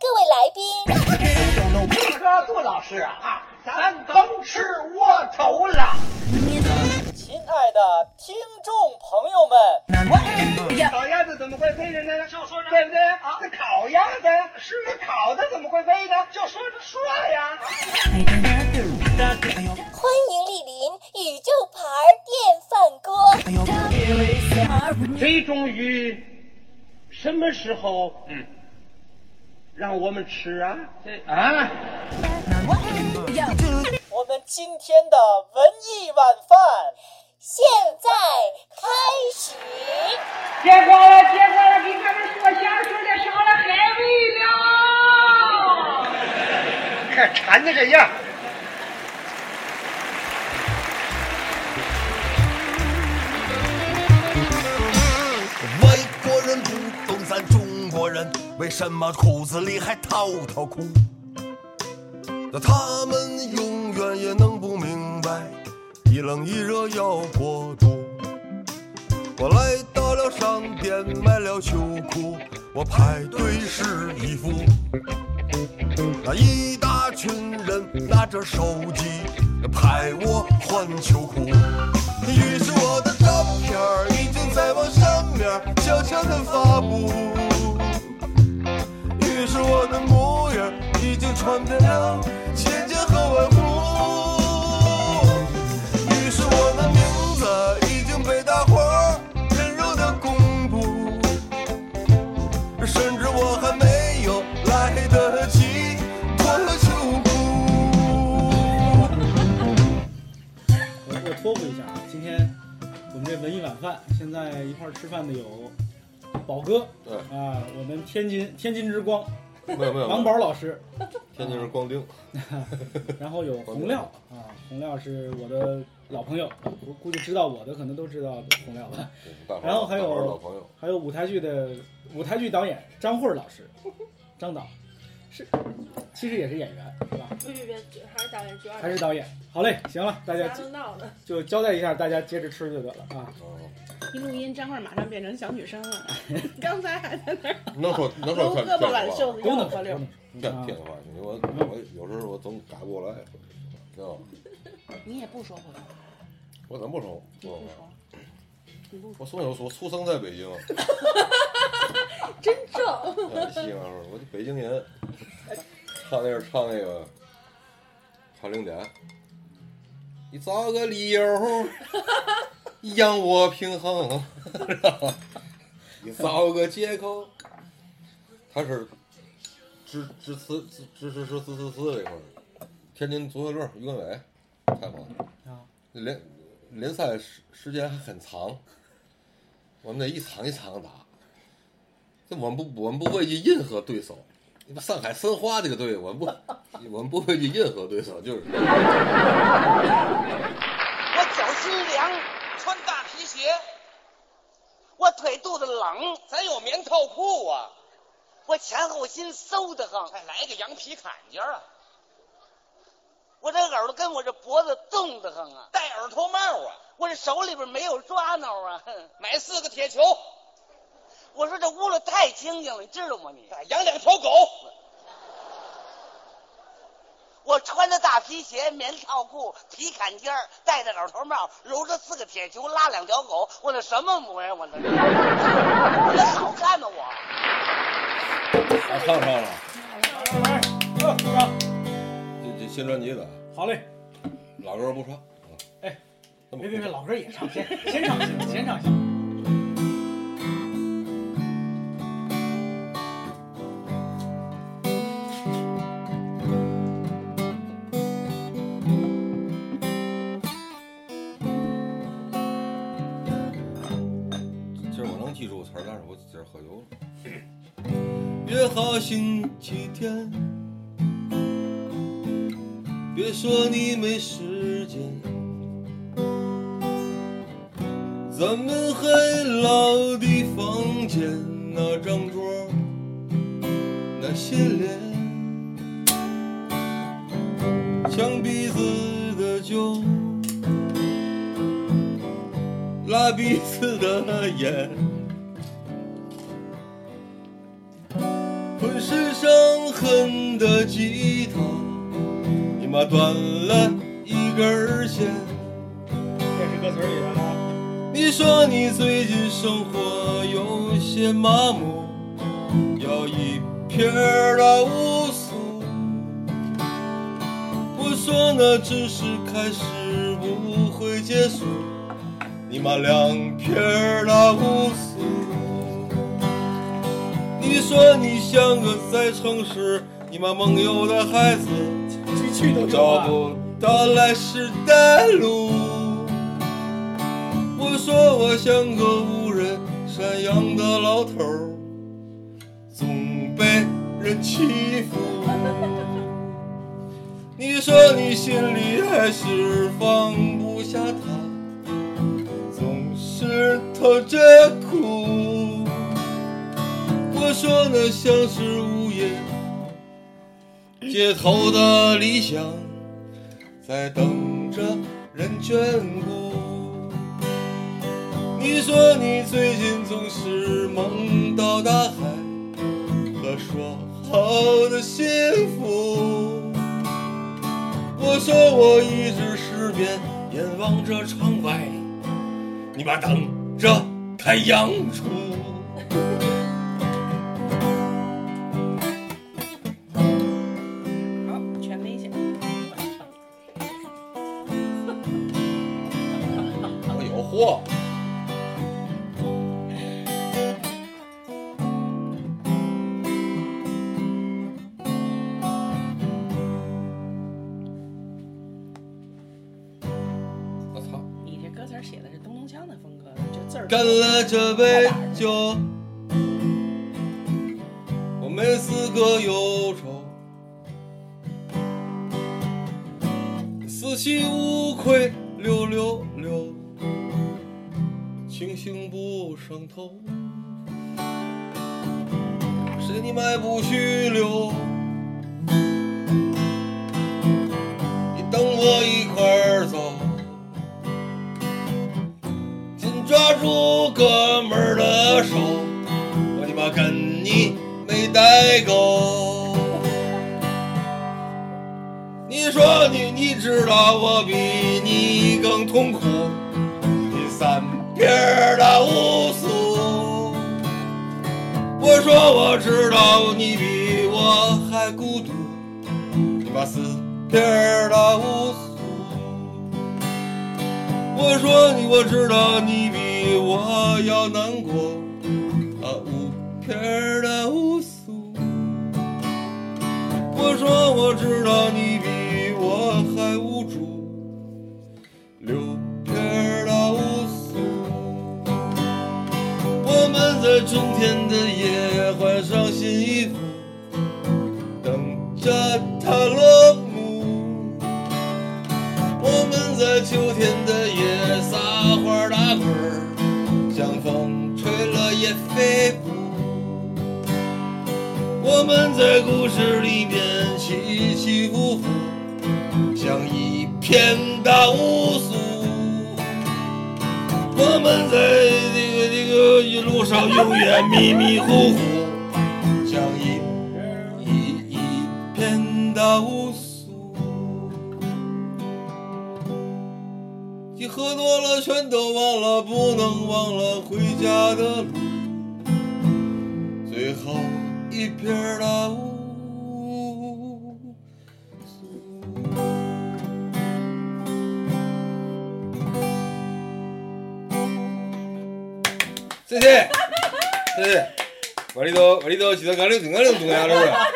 各位来宾。这杜老师啊，咱甭吃窝头了。亲爱的听众朋友们，烤鸭子怎么会飞着呢？就说对不对啊？这烤鸭子是烤的，怎么会飞呢？就说着说呀。欢迎莅临宇宙牌电饭锅。这终于什么时候？嗯，让我们吃啊？这啊。我们今天的文艺晚饭现在开始。结果了，结果了，给咱们说相声的上了海味了。看馋的这样。外国人不懂咱中国人，为什么裤子里还套套裤？那他们永远也弄不明白，一冷一热要过度。我来到了商店买了秋裤，我排队试衣服，那一大群人拿着手机拍我换秋裤，于是我的照片儿已经在网上面悄悄地发布，于是我的模样已经传遍了千家和万户，于是我的名字已经被大伙儿温柔的公布，甚至我还没有来得及脱秋裤。我我托付一下啊，今天我们这文艺晚饭，现在一块吃饭的有宝哥，对啊，我们天津天津之光没有没有，王宝老师，天津是光腚，然后有洪亮啊，洪亮是我的老朋友，我估估计知道我的可能都知道洪亮吧，然后还有老朋友，还有舞台剧的舞台剧导演张慧老师，张导是其实也是演员是吧？别别别，还是导演主要还是导演。好嘞，行了，大家。就交代一下，大家接着吃就得了啊。嗯一录音，张慧马上变成小女生了。刚才还在那儿能说能说胳膊挽袖话，子，都能说，吆喝溜都能。你看天津话，我我有时候我总改不过来，知道吗？你也不说普通话，我怎么不说？你不我说，你不说，我从小我出生在北京，真正。啊西安时候我就北京人，唱那个唱那个唱零点，你找个理由让我平衡，你找个借口，他是支支持支支持是支持四这块儿，天津足球队于根伟采访啊，联联赛时时间还很长，我们得一场一场打。这我们不，我们不畏惧任何对手。你把上海申花这个队，我们不，我们不畏惧任何对手，就是我脚心凉，穿大皮鞋；我腿肚子冷，咱有棉套裤啊。我前后心嗖的慌，还来个羊皮坎肩啊！我这耳朵跟我这脖子冻得慌啊！戴耳朵帽啊！我这手里边没有抓挠啊！哼买四个铁球。我说这屋里太清静了，你知道吗你？养两条狗。我穿着大皮鞋、棉套裤、皮坎肩儿，戴着老头帽，揉着四个铁球，拉两条狗，我那什么模样？我那，我那好看吗？我我唱唱了，来。这这新专辑的好嘞，老歌不唱。哎，别别别，老歌也唱，先先唱先，先唱行。天，别说你没时了一根线。这是歌词里的啊。你说你最近生活有些麻木，要一撇儿的无俗。我说那只是开始，不会结束。你妈两撇儿的乌苏。你说你像个在城市你妈梦游的孩子，去去都有找。不到来时的路。我说我像个无人赡养的老头儿，总被人欺负。你说你心里还是放不下他，总是偷着哭。我说那像是无言街头的理想，在等着人眷顾。你说你最近总是梦到大海和说好的幸福。我说我一直失眠，眼望着窗外，你妈等着太阳出。干了这杯酒，我没资格忧愁，四七无愧六六六，清醒不上头，谁你妈也不许留，我比你更痛苦，你三撇儿的无俗。我说我知道你比我还孤独，你妈四撇儿的无俗。我说，我知道你比我要难过，啊，无片儿的无俗。我说我知道你秋天的夜换上新衣服，等着它落幕。我们在秋天的夜撒欢打滚儿，像风吹了也飞不。我们在故事里面起起伏伏，像一片大乌苏。我们在这一路上永远迷迷糊糊，像一片一一片的乌苏。你喝多了，全都忘了，不能忘了回家的路。最后一片儿的雾。谢谢，谢谢。我里头，我里头，其实俺领挺俺领东亚了是吧？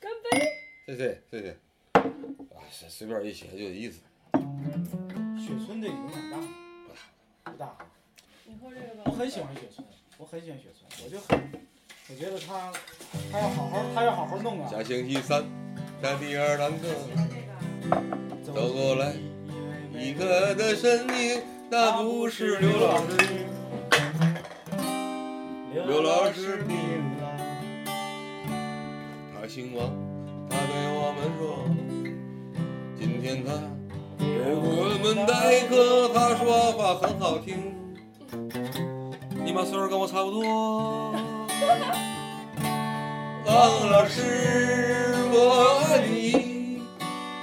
干杯！谢谢，谢谢。啊，随随便一写就有意思。雪村这个影响大吗？不大啊。你喝这个吧。我很喜欢雪村，我很喜欢雪村，我就很，我觉得他他要好好他要好好弄啊。下星期三，在第二堂课走过来一个的声音，那不是刘老师，刘老师病了。他姓王，他对我们说，今天他给我们代课，他说话很好听。你妈岁数跟我差不多。啊，王老师，我爱你，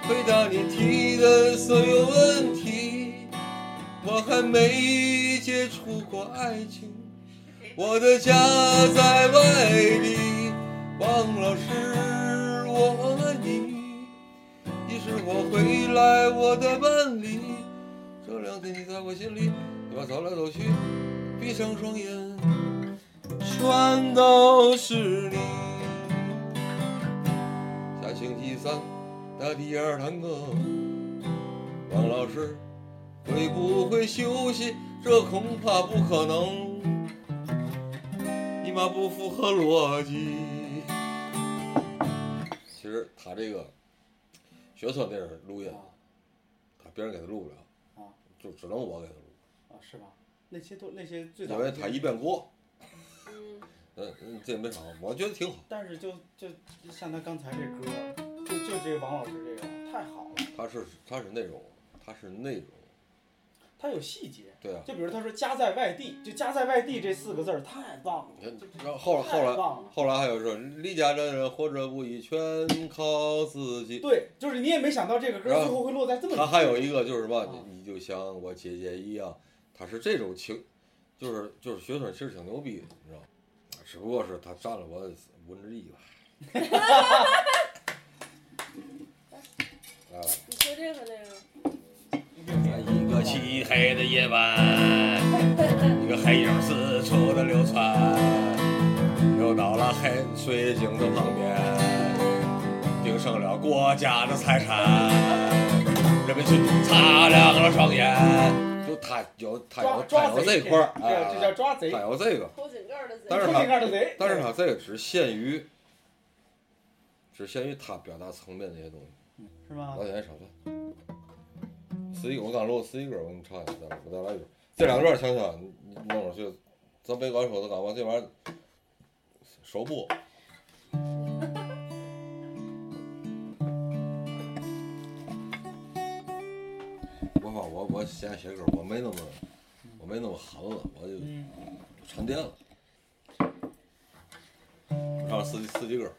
回答你提的所有问题。我还没接触过爱情，我的家在外地。王老师，我爱你，你是我回来我的伴侣。这两天你在我心里，我走来走去，闭上双眼，全都是你。下星期三的第二堂课，王老师会不会休息？这恐怕不可能，你妈不符合逻辑。其实他这个学车那是录音，他别人给他录不了，啊就只能我给他录，啊，是吧？那些都那些最早的因为他一遍过。嗯，嗯嗯，这没啥，我觉得挺好。但是就就像他刚才这歌，就就这个王老师这个太好了，他是他是那种，他是那种，他有细节。对啊。就比如他说家在外地，就家在外地这四个字儿太棒了。你看，然后后来后来还有说，离家的人活着不易，全靠自己。对，就是你也没想到这个歌最后会落在这么。他还有一个就是什么啊，你你就像我姐姐一样，他是这种情，就是就是学生其实挺牛逼的，你知道吗？只不过是他占了我五分之一吧。一个漆黑的夜晚，一个黑影四处的流窜，流到了黑水井的旁边，盯上了国家的财产，人民群众擦亮了双眼。就他有他有他有这块儿，哎，这叫抓贼他有这个，但是偷井盖的贼。但是他这个只限于，只限于他表达层面的那些东西。老？铁上饭。十一个，我刚录十一个，我给你唱一下，再我再来一遍。这两段想想，你你弄上去，咱别管说的干嘛，这玩意儿手部。我发我我现在写歌，我没那么我没那么狠了，我就嗯，沉淀了。我唱四季四季歌，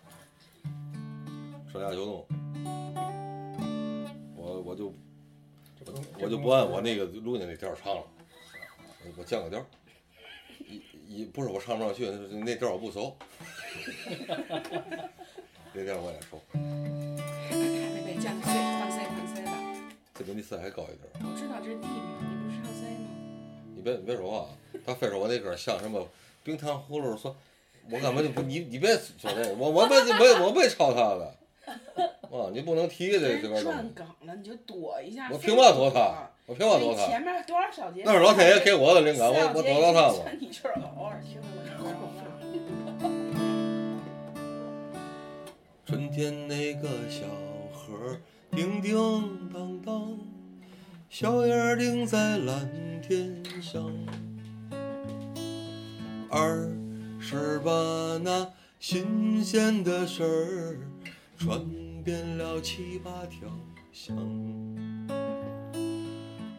上下九动。我我就我就不按我那个录的那调唱了，我我降个调。一一不是我唱不上去，那那调我不熟。那调儿我也熟。这比你塞还高一点。我知道这是 D 嘛，你不是唱 C 吗？你别你别说话，他非说我那歌像什么冰糖葫芦说，我根本就不你你别说这个，我我没没我没抄他的，啊，你不能提这这边东转了，你就躲一下。我凭嘛躲他？我凭嘛躲他？前面多少小节？那是老天爷给我的灵感，我我躲到他了。你偶尔听了我就了。春天那个小河叮叮当当，小燕儿停在蓝天上。儿时把那新鲜的事儿传遍了七八条巷。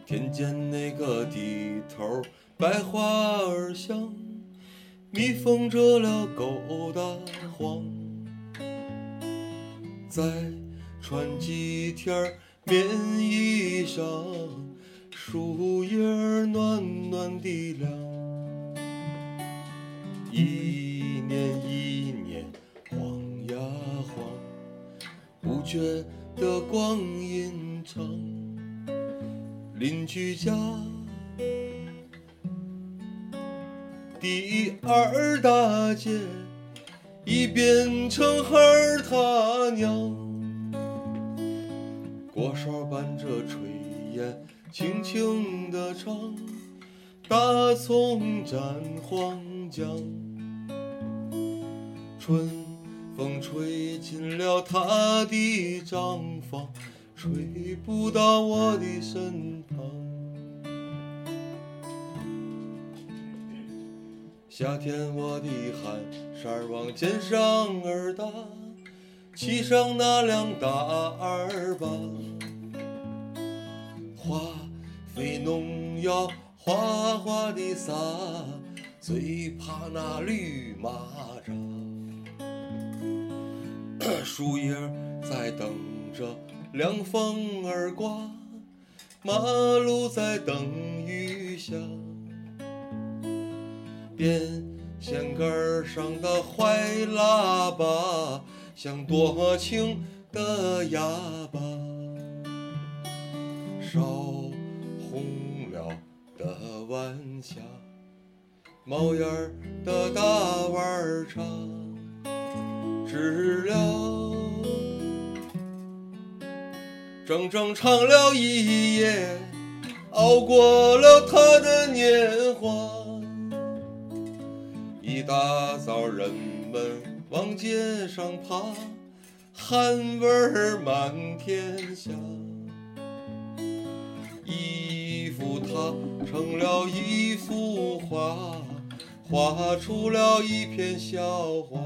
田间那个地头百花儿香，蜜蜂蛰了狗蛋黄。再穿几天棉衣裳，树叶儿暖暖的凉。一年一觉得光阴长。邻居家第二大街。已变成孩儿他娘。锅勺伴着炊烟，轻轻地唱，大葱蘸黄姜。春风吹进了他的帐房，吹不到我的身旁。夏天我的汗衫儿往肩上儿搭，骑上那辆大二八，化肥农药哗哗的撒，最怕那绿蚂蚱。树叶在等着凉风儿刮，马路在等雨下。电线杆上的坏喇叭，像多情的哑巴。烧红了的晚霞，冒烟儿的大碗茶，知了整整唱了一夜，熬过了他的年华。一大早人们往街上爬，汗味儿满天下。衣服他成了一幅画，画出了一片笑话。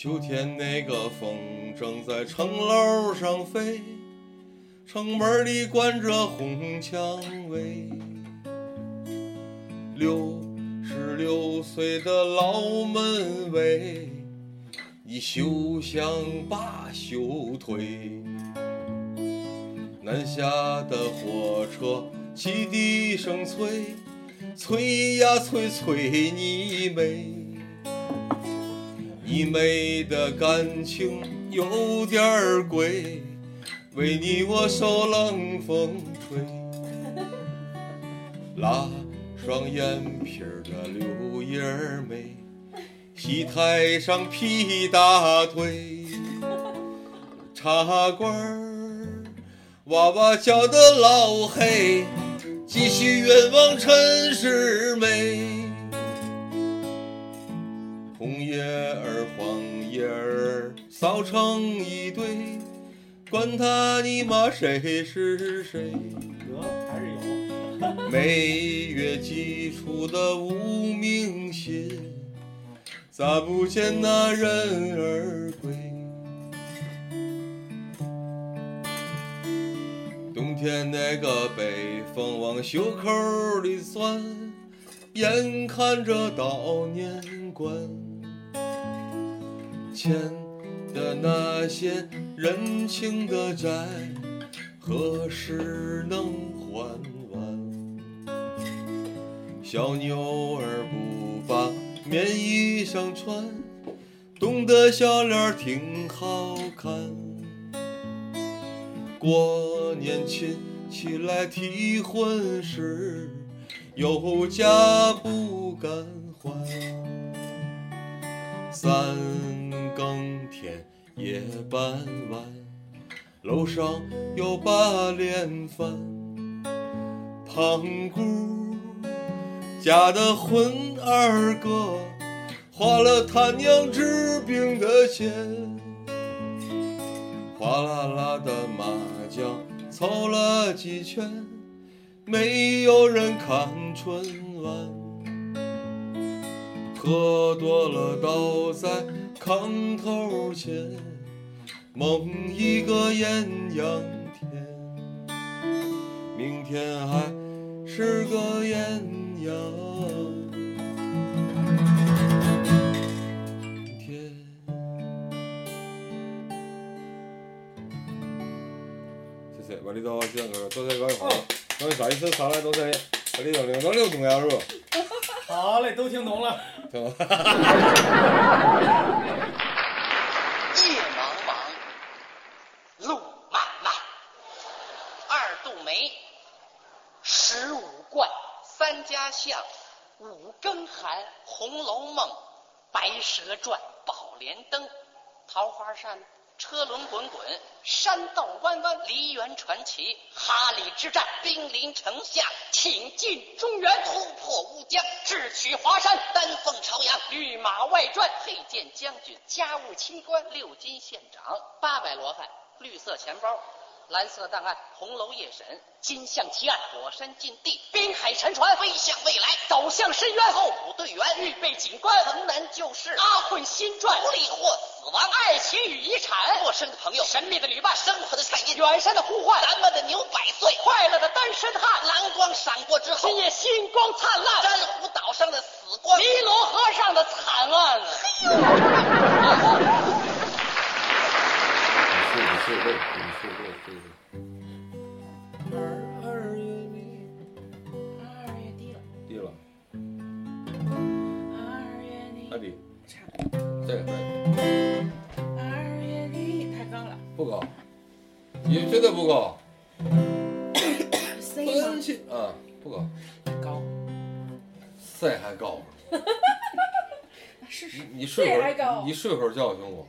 秋天那个风正在城楼上飞，城门里关着红蔷薇。六十六岁的老门卫。你休想把休退。南下的火车汽笛声催，催呀催催你妹。你妹的感情有点儿贵，为你我受冷风吹。拉双眼皮儿的柳叶眉。戏台上劈大腿，茶馆儿哇哇叫的老黑，继续远望陈世美。红叶儿黄叶儿扫成一堆，管他你妈谁是谁。得还是有。每月寄出的无名信。咋不见那人儿归？冬天那个北风往袖口里钻，眼看着到年关，欠的那些人情的债，何时能还完？小妞儿不把。棉衣裳穿，冻得小脸儿挺好看。过年亲戚来提婚时，有家不敢还。三更天，夜半晚，楼上有把脸饭，胖姑。家的混二哥花了他娘治病的钱，哗啦啦的麻将凑了几圈，没有人看春晚，喝多了倒在炕头前，梦一个艳阳天，明天还是个艳。阳天。谢谢，把里头几个都在搞一块，等下一次上来都在把里头领导流动呀，是不？好嘞，都听懂了。听懂了。夜茫茫，路漫漫，二度梅，十五贯。三家巷，五更寒，《红楼梦》，白蛇传，宝莲灯，桃花扇，车轮滚滚，山道弯弯，梨园传奇，哈里之战，兵临城下，挺进中原，突破乌江，智取华山，丹凤朝阳，御马外传，佩剑将军，家务清官，六金县长，八百罗汉，绿色钱包。蓝色档案，红楼夜审，金象奇案，火山禁地，滨海沉船，飞向未来，走向深渊，候补队员，预备警官，横南旧事，阿混新传，不利或死亡，爱情与遗产，陌生的朋友，神秘的旅伴，生活的彩印，远山的呼唤，咱们的牛百岁，快乐的单身汉，蓝光闪过之后，今夜星光灿烂，珊瑚岛上的死光，尼罗河上的。惨案。呢。你是你是对，对，不高，你绝对不高，，C 分吗？析啊，不高高，，C 还高。那试试。你睡会儿，你睡会儿觉行不？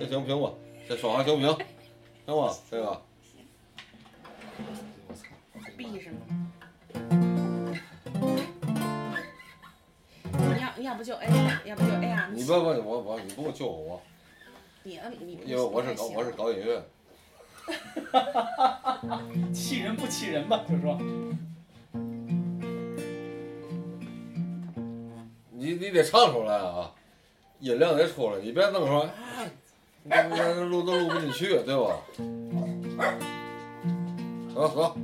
这，行不行吧？这说话行不行？行吧，这个。我操！B 是吗？要要不就 A 吧，要不就 A 呀。你不不我我你不用救我，你摁你因为我是搞我是搞音乐，气人不气人吧？就说你你得唱出来啊，音量得出来，你别弄说那录都录不进去，对吧？走走，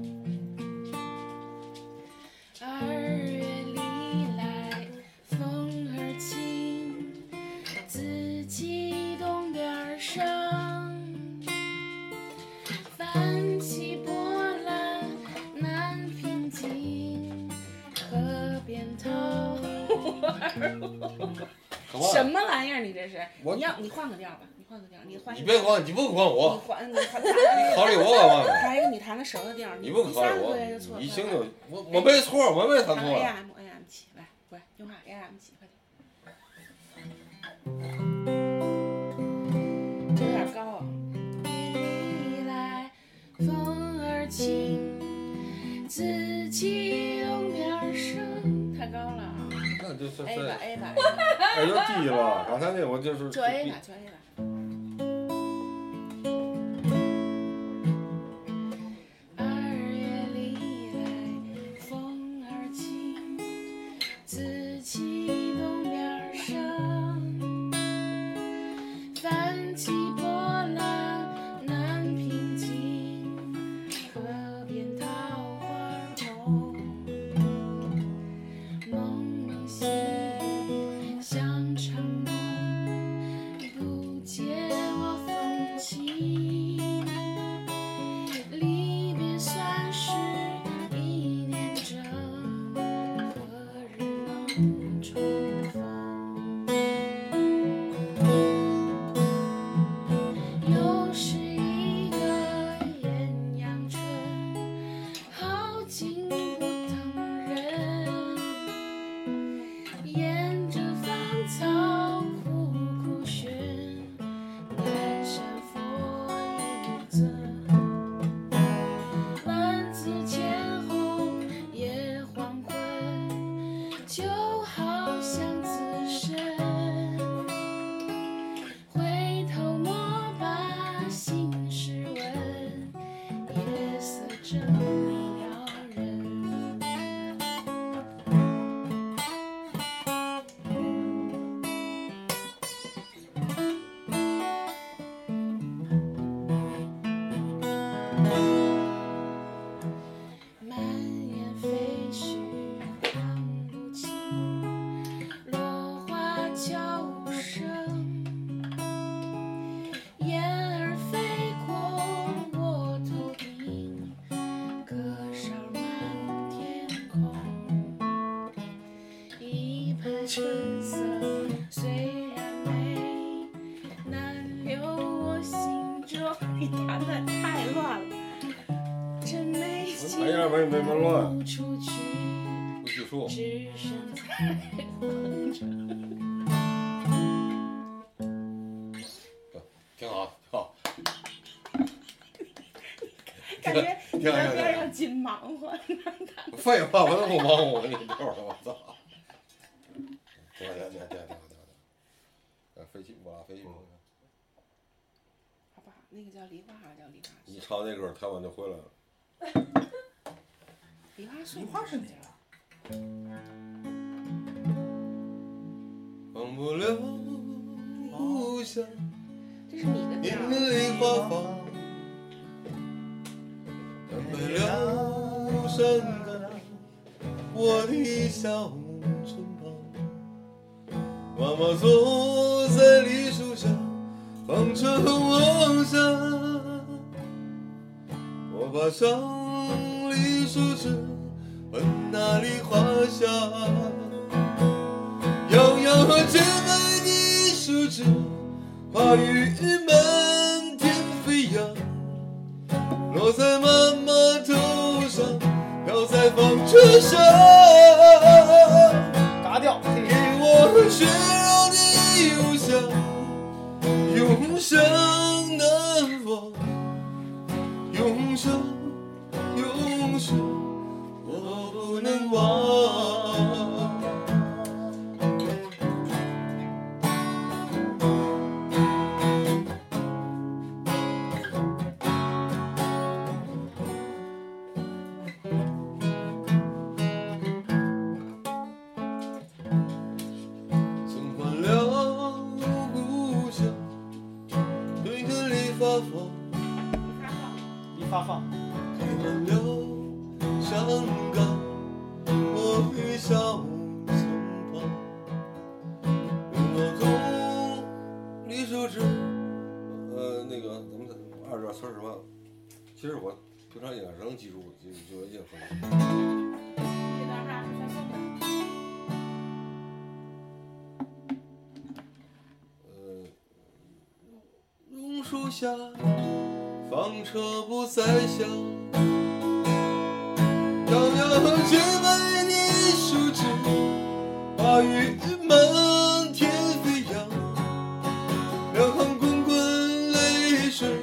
儿。什么玩意儿？你这是？我你要你换个调吧，你换个调，你换。你别管，你不管你我，换你换弹考虑我干嘛呢？还有你弹的什么调，你不第考虑我。你行就我我没错，我没弹弹错 A M A M 七，来，过来，用上 A M 七，快点。这有点高啊。一来风儿轻，自己东边升，太高了啊。那就是，A 吧，A 吧，哎，有低了。刚才那我就是就 A 吧就 A 吧。景哎呀，没没没乱，不出去，不许说。挺好，挺好。感觉你挺好在挺好边要紧忙活，废话，我都不忙活，你溜了，我操！对对对对对对。呃，飞机，我俩飞机。好吧？那个叫梨花还是叫梨花你唱那歌，台湾就回来了。梨花树？梨花是哪个？忘不了故乡，这是你的调因为花。放，干没了山岗，我的小村旁，妈妈坐在梨树下，放着我下。我把上梨树枝往那里画下，摇摇姐妹的树枝，花雨满天飞扬。落在妈妈头上，飘在风车上，嘎掉，给我血肉的忧伤，永生难忘，永生不能忘。平常应该是能记住，就就已经很好。呃，榕树下，房车不再响，摇摇洁白的树枝，花雨满天飞扬，两行滚滚泪水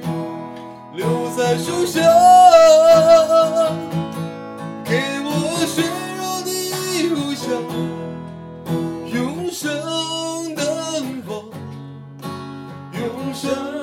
流在树下，生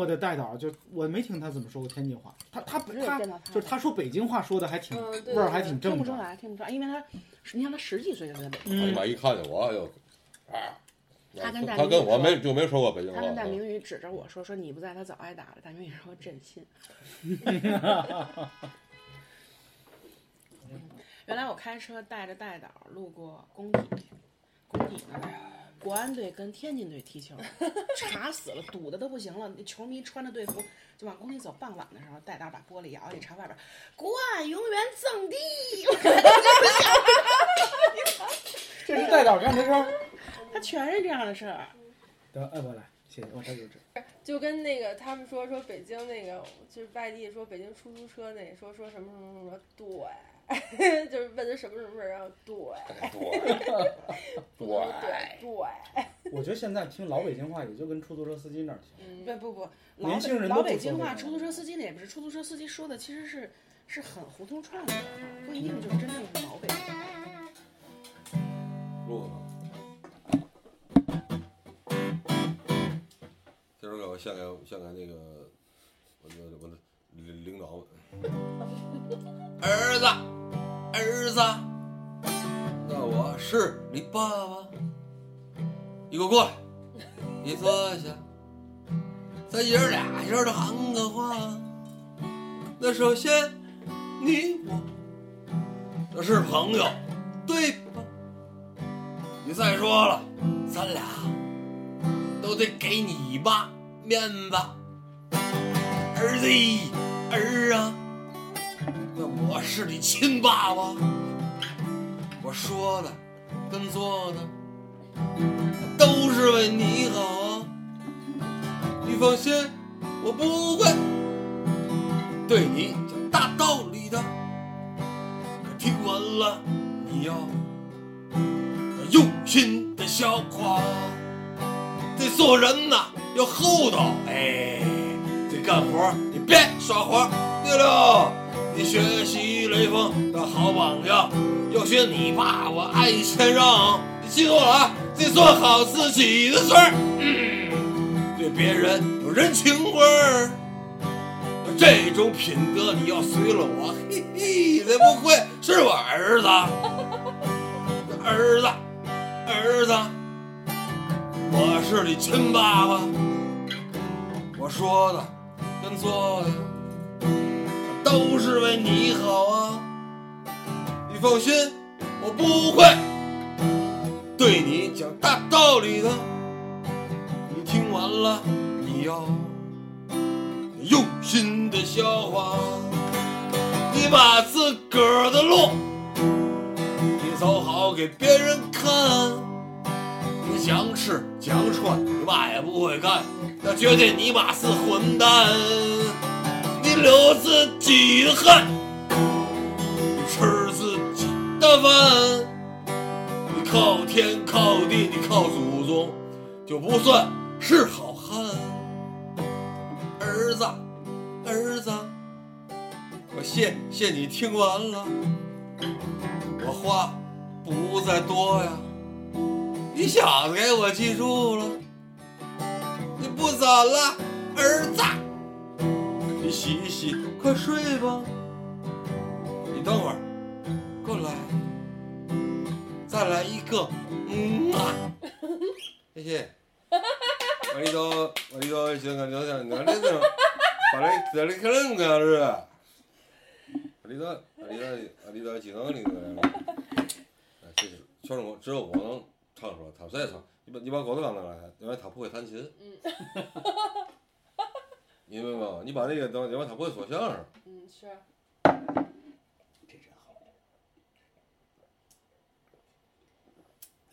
过的代导，就我没听他怎么说过天津话，他他只有他见到他就是他说北京话说的还挺嗯对味儿还挺正，听不出来，听不出来，因为他，你看他十几岁就在北京，哎呀嗯妈！一看见我就，啊！他跟戴他跟我明宇说没就没说过北京话。他跟戴明宇指着我说说你不在，他早挨打了。戴明宇说真信。原来我开车带着戴导路过工体，工体那儿，国安队跟天津队踢球，查死了，堵的都不行了。那球迷穿着队服就往工体走，傍晚的时候，带导把玻璃摇下去，朝外边，国安永远争第一。这是带导干的事儿。他全是这样的事儿。得，哎，我来，谢谢，我这就这。就跟那个他们说说北京那个就是外地说北京出租车那说说什么什么什么对，就是问他什么什么事儿，然后对对，我觉得现在听老北京话也就跟出租车司机那儿听。嗯，不不不，老年轻人都不说北京话，出租车司机那也不是，出租车司机说的其实是是很胡同串的，不一定就是真正的老北京话。录呢。这首歌我献给献给那个我的我的领领导们。儿子，儿子，那我是你爸爸。你给我过来，你坐下，咱爷儿俩人的喊个话。那首先，你。我那是朋友，对吧？你再说了，咱俩都得给你爸面子，儿子儿啊，那我是你亲爸爸，我说的跟做的都是为你好，你放心，我不会对你讲大道理的听完，了，你要用心的消化。得做人呐，要厚道，哎，得干活，你别耍滑。对了，你学习雷锋的好榜样，要学你爸，我爱谦让。你记住了啊，得做好自己的事儿，对别人有人情味儿。这种品德你要随了我，嘿嘿，才不会是我儿子，儿子，儿子，我是你亲爸爸。我说的跟做的都是为你好啊，你放心，我不会。对你讲大道理的。你听完了，你要。用心的消化，你把自个儿的路，你走好给别人看。你想吃想穿，你嘛也不会干，那绝对你妈是混蛋。你流自己的汗，你吃自己的饭，靠天靠地，你靠祖宗，就不算是好汉。儿子，儿子，我谢谢你听完了，我话不再多呀，你小子给我记住了，你不早了，儿子，你洗一洗，快睡吧，你等会儿，过来，再来一个，嗯啊，谢谢。完了都，完了都，行，看聊天，那那个，把那这里可能个样子，完了都，完了都，完了都，几个那个，哎，这是全中国只有我能唱出来，他不爱唱。你把你把郭德纲拿来，因为他不会弹琴。嗯。明白吗？你把那个等，因为他不会说相声。嗯，是。这真好。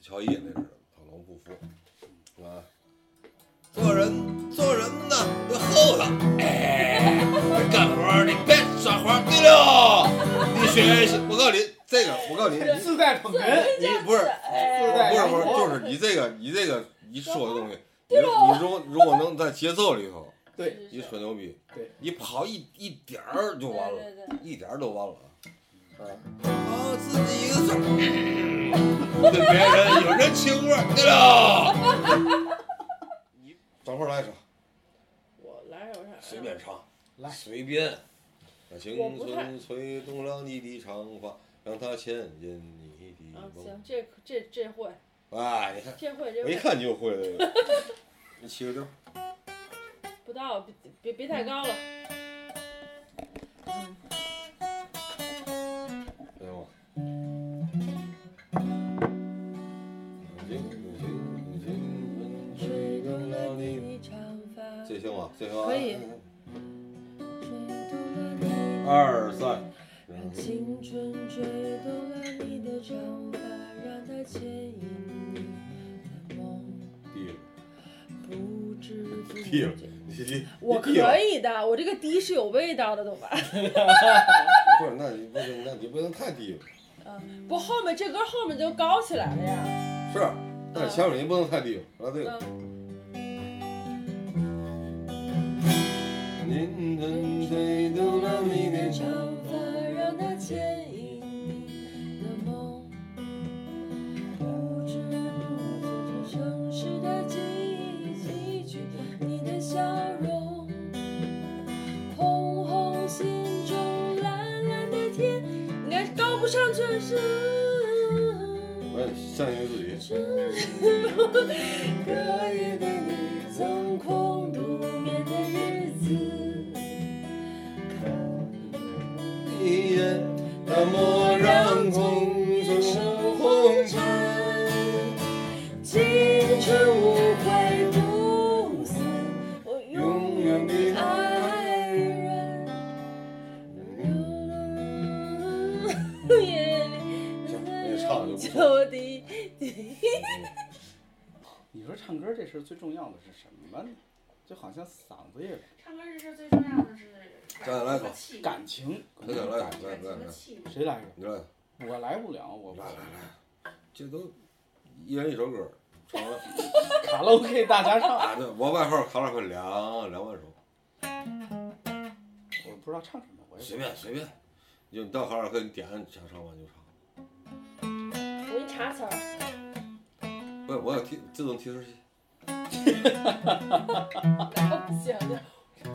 乔伊那是，他老不服，啊。做人做人呢要厚道，哎，干活你别耍滑。对了，你学习，我告诉你，这个我告诉你，自带捧哏，你不是，不是不是，就是你这个你这个你说的东西，你你如果如果能在节奏里头，对，你吹牛逼，对，你跑一一点儿就完了，一点儿都完了，啊，跑自己的事儿，对别人有人情味儿。对了。等会儿来一首，我来首啥？随便唱，来随便。把青春吹动了你的长发，让它牵引你的啊，梦。行，这这这会。哎，你看，这会这会。我一看你就会这个。你起个调。不到，别别别太高了。哎这行吗？这行吗？可以。二三。让青春吹动了你的长发，让它牵引你的梦。低了。不我可以的，我这个低是有味道的，懂吧？不是，那你不行，那你不能太低了。嗯，不，后面这歌后面就高起来了呀。是，但是前面你不能太低了，啊对。青丈夫。就好像嗓子也。唱歌这事最重要的是。感情。再来，来来来。谁来一个？你来。我来不了，我来来来，这都一人一首歌，唱完。卡拉 OK 大家唱，啊，对，我外号卡拉 OK 两两万首，我不知道唱什么，我也随便随便，就你到卡拉 OK 你点想唱完就唱。我给你查词儿，不是，我有提自动提示器。不行的，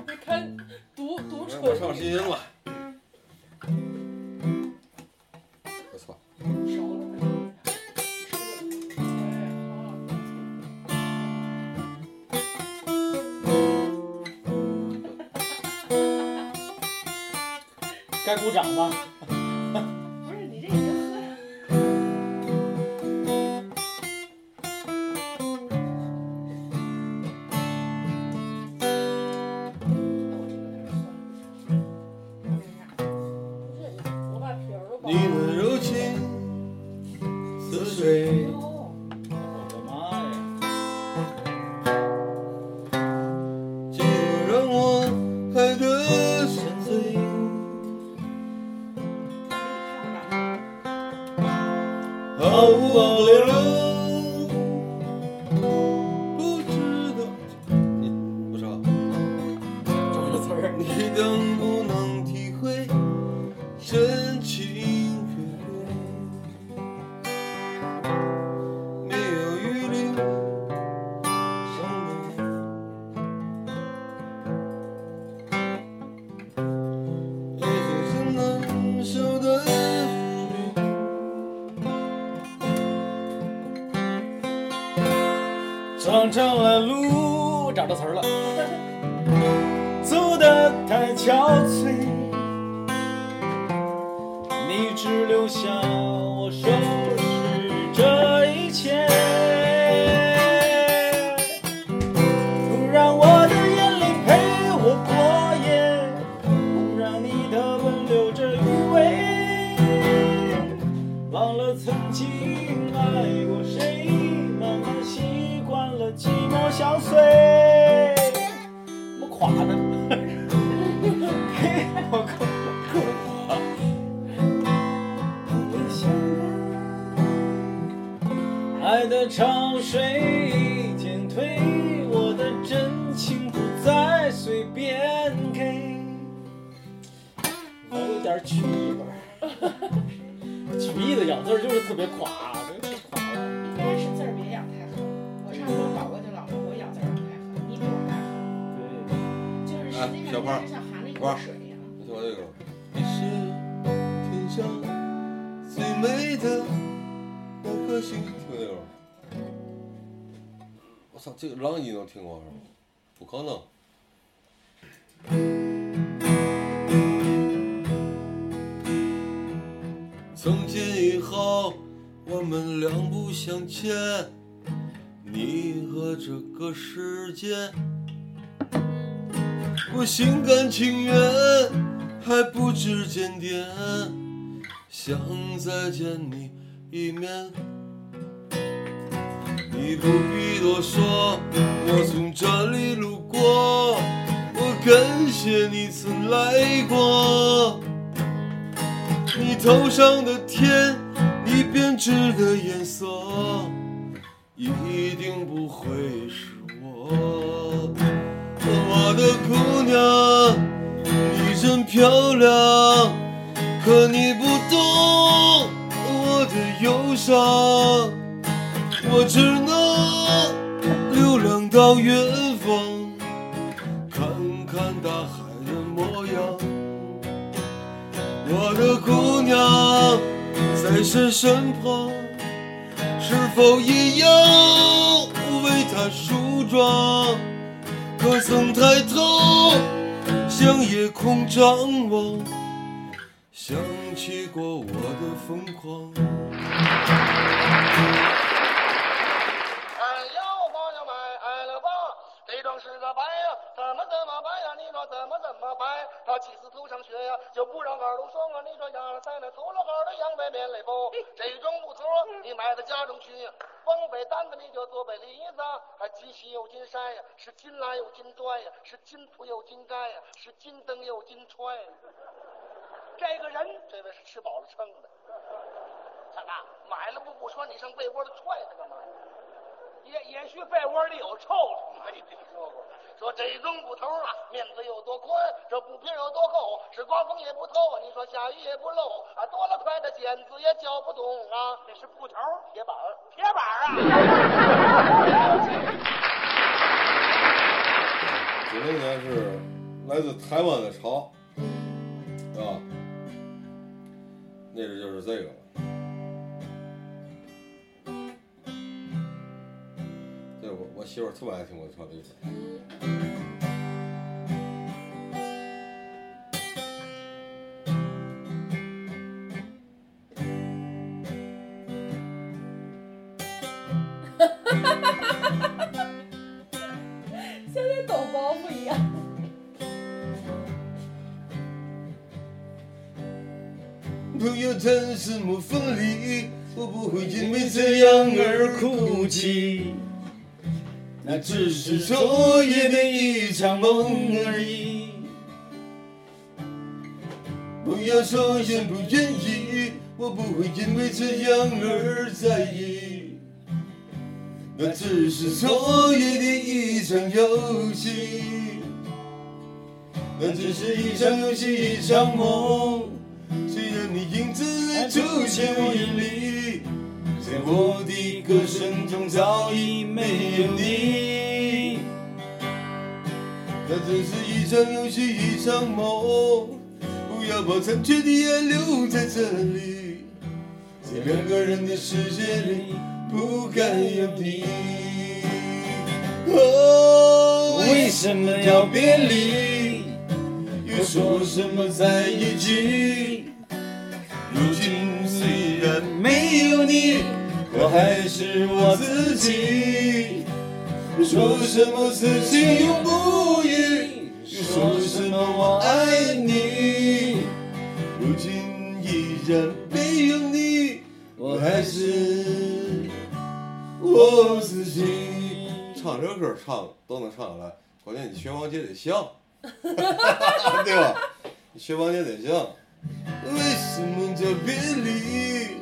你看读读唇。我上新营了。该鼓掌吗？爱过谁，慢慢习惯了寂寞相随。怎么垮呢？嘿，我靠，垮！爱的潮水渐退，我的真情不再随便给。我有点曲艺味儿，曲艺的咬字儿就是特别垮，垮了。应该是字儿别咬太狠。我上次我搞过就老说我咬字儿咬太狠，你比我还狠。对，就是实际上你身上含了一口水呀、你听我这个，你是天上最美的那颗星。听这个，我操，这个狼你能听过是吗？不可能。从今以后，我们两不相欠，你和这个世界。我心甘情愿，还不知检点，想再见你一面。你不必多说，我从这里路过，我感谢你曾来过。你头上的天，你编织的颜色，一定不会是我。我的姑娘，你真漂亮，可你不懂我的忧伤，我只能流浪到远方，身旁，是否一样为他梳妆？可曾抬头向夜空张望，想起过我的疯狂？白？他气死头上学呀，就不让耳朵双啊！你说压了在那头了好的羊白面来包，这种木头你买到家中去，往北单子你就做背梨子，还金喜又金山呀，是金拉又金砖呀，是金铺又金盖呀，是金灯又金钏呀。这个人，这位是吃饱了撑的。他那买了不不穿，你上被窝里踹他干嘛呀？也也许被窝里有臭虫，没听说过。说这根布头啊，面子有多宽，这布皮有多厚，是刮风也不透，你说下雨也不漏啊，多了块的剪子也搅不动啊。这是布头，铁板，铁板啊。九零年是来自台湾的潮，啊，那阵就是这个媳妇儿特别爱听我唱这歌。像在抖包袱一样。朋友谈什么分离，我不会因为这样而哭泣，那只是昨夜的一场梦而已。不要说愿不愿意，我不会因为这样而在意，那只是昨夜的一场游戏，那只是一场游戏，一场梦。虽然你影子出现我眼里，在我的歌声中早已没有你。那只是一场游戏，一场梦。不要把残缺的爱留在这里，在两个人的世界里不该有你。哦，为什么要别离？又说什么在一起？如今，我还是我自己。说什么此情永不渝，说什么我爱你。如今依然没有你，我还是我自己。唱这歌唱都能唱下来，关键你学王杰得像，对吧？你学王杰得像。为什么叫别离？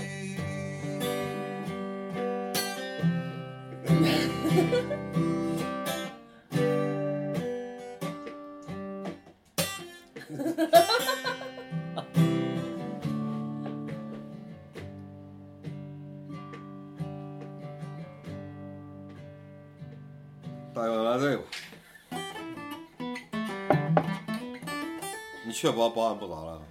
大哥来这个，你确保保安不咋了？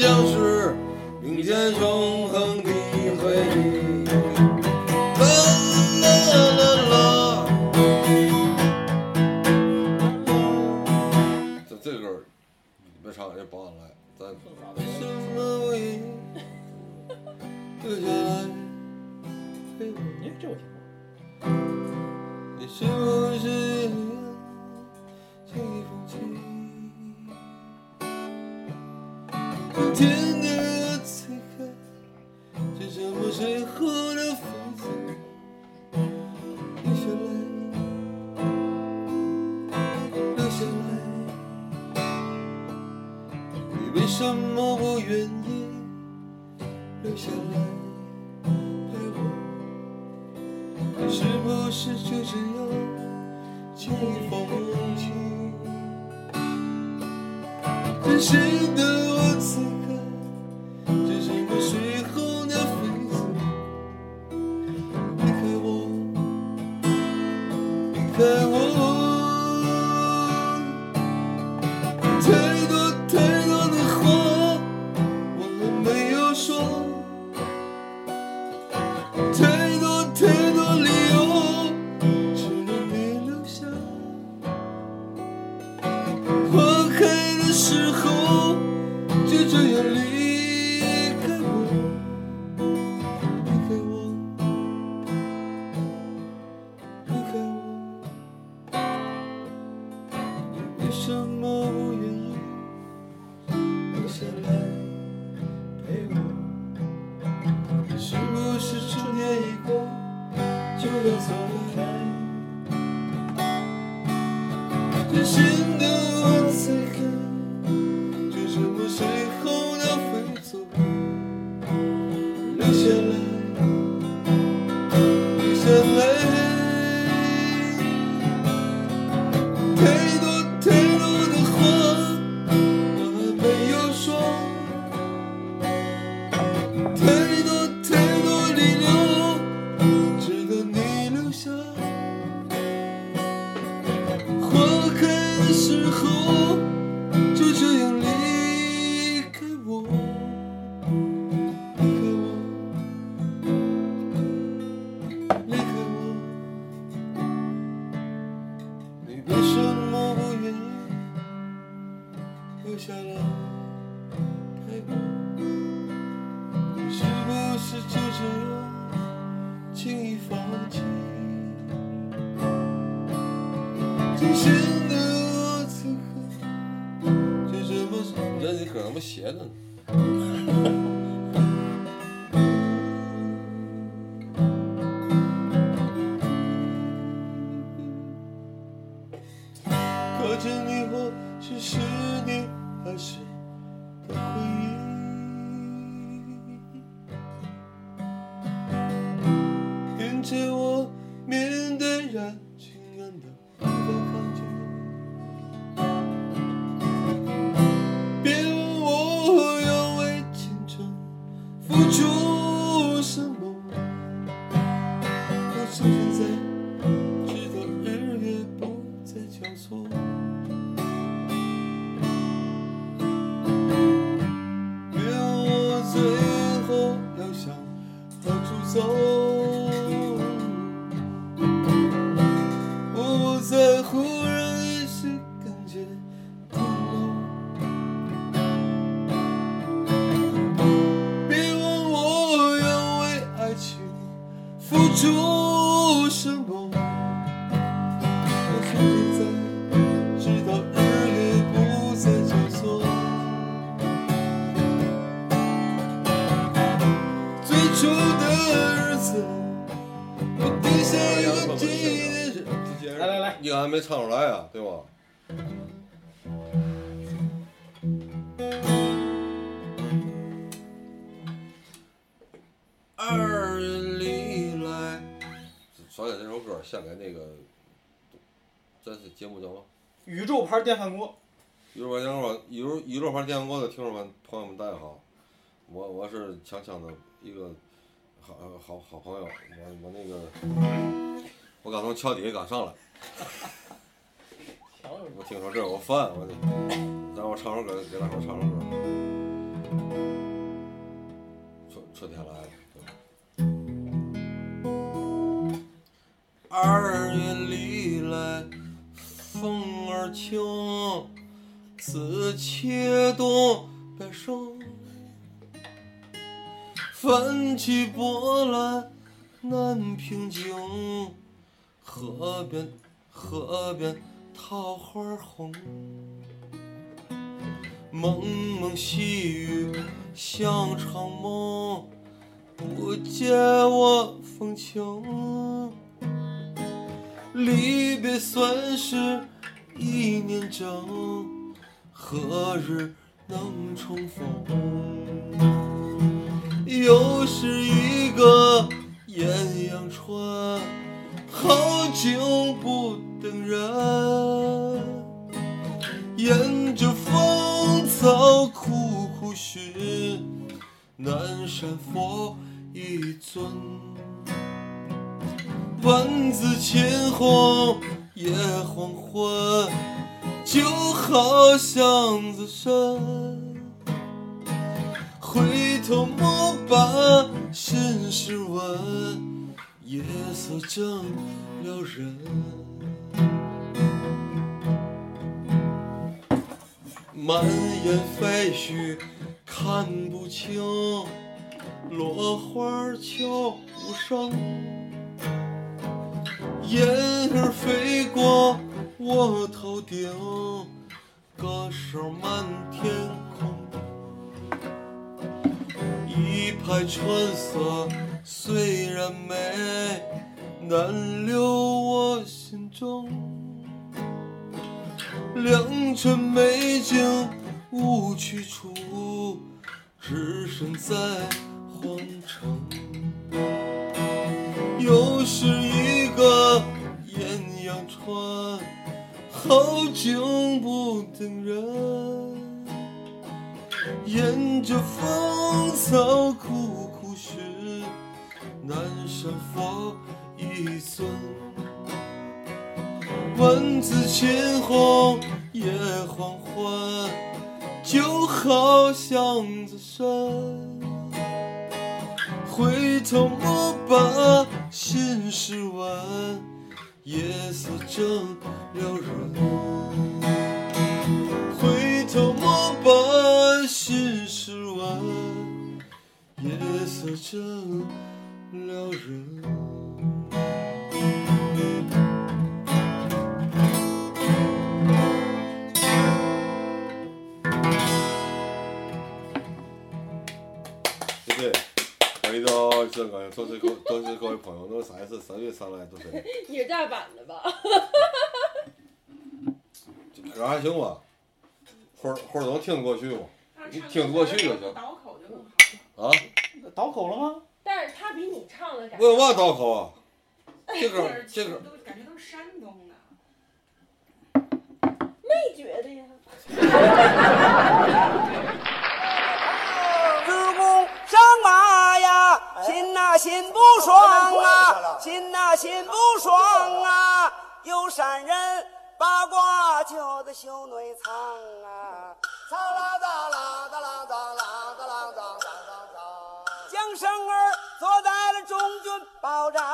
将是明天永 caminhando. 电饭锅，一会我先说，一会一会玩电饭锅的听众朋友们，大家好。我我是强强的一个好好好朋友，我我那个，我刚从桥底下刚上来，我听说这有饭，我得，待会儿唱首歌给大伙唱首歌。春春天来了，二月。秋，此秋冬白霜。翻起波澜，难平静。河边，河边，桃花红。蒙蒙细雨像场梦，不见我风情。离别算是。一念正何日能重逢？又是一个艳阳春好景不等人。沿着芳草苦苦寻南山佛一尊。万紫千红夜黄昏，就好巷子深。回头莫把心事问，夜色正撩人。满眼废墟看不清，落花悄无声。燕儿飞过我头顶，歌声满天空。一派春色虽然美，难留我心中。良辰美景无去处，只身在皇城。又是个艳阳春，好景不等人。沿着芳草苦苦寻，南山佛一尊。万紫千红夜黄昏，就好巷子深。回头莫把心事问，夜色正撩人。回头莫把心事问，夜色正撩人。这个多谢各多谢各位朋友，我啥意思三月上来都是，你是大阪的吧？这还行吧，会儿会儿能听得过去吗？你听得过去就行。倒口就更好。啊？倒口了吗？但是他比你唱的感我有嘛倒口啊？这个这个都感觉都是山东的。没觉得呀。修内藏啊，藏啦哒啦哒啦哒啦哒啦哒哒哒哒。将生儿坐在了中军宝帐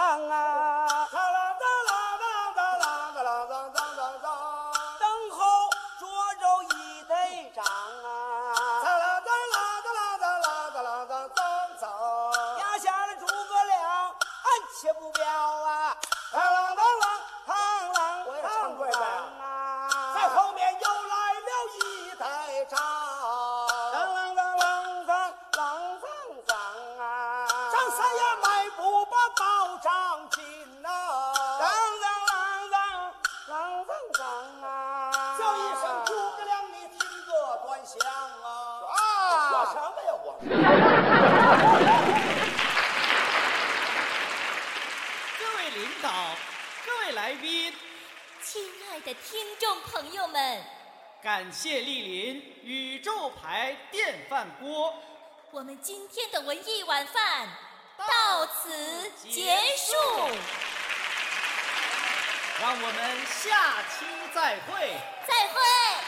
众朋友们，感谢莅临宇宙牌电饭锅。我们今天的文艺晚饭到此结束。让我们下期再会。再会。